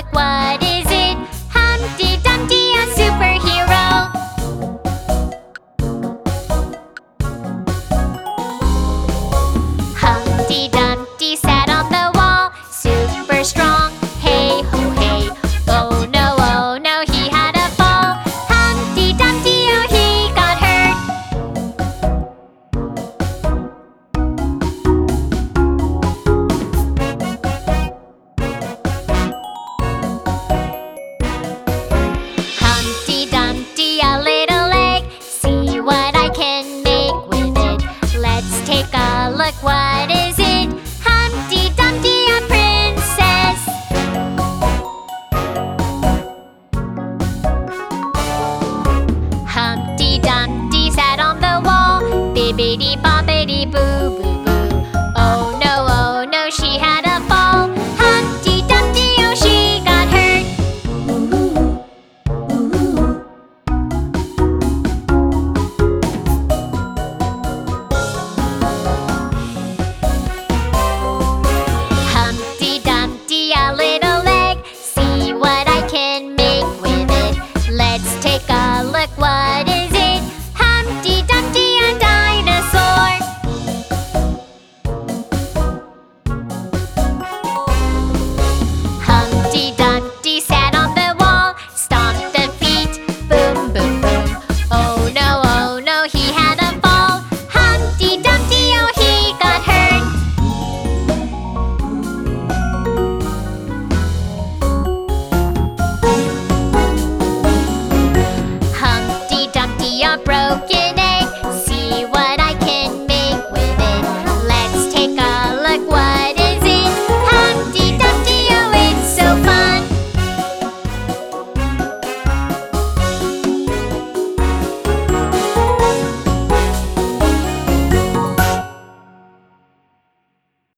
Look what What is it? Humpty Dumpty, princess. Humpty Dumpty sat on the wall. Boo boo.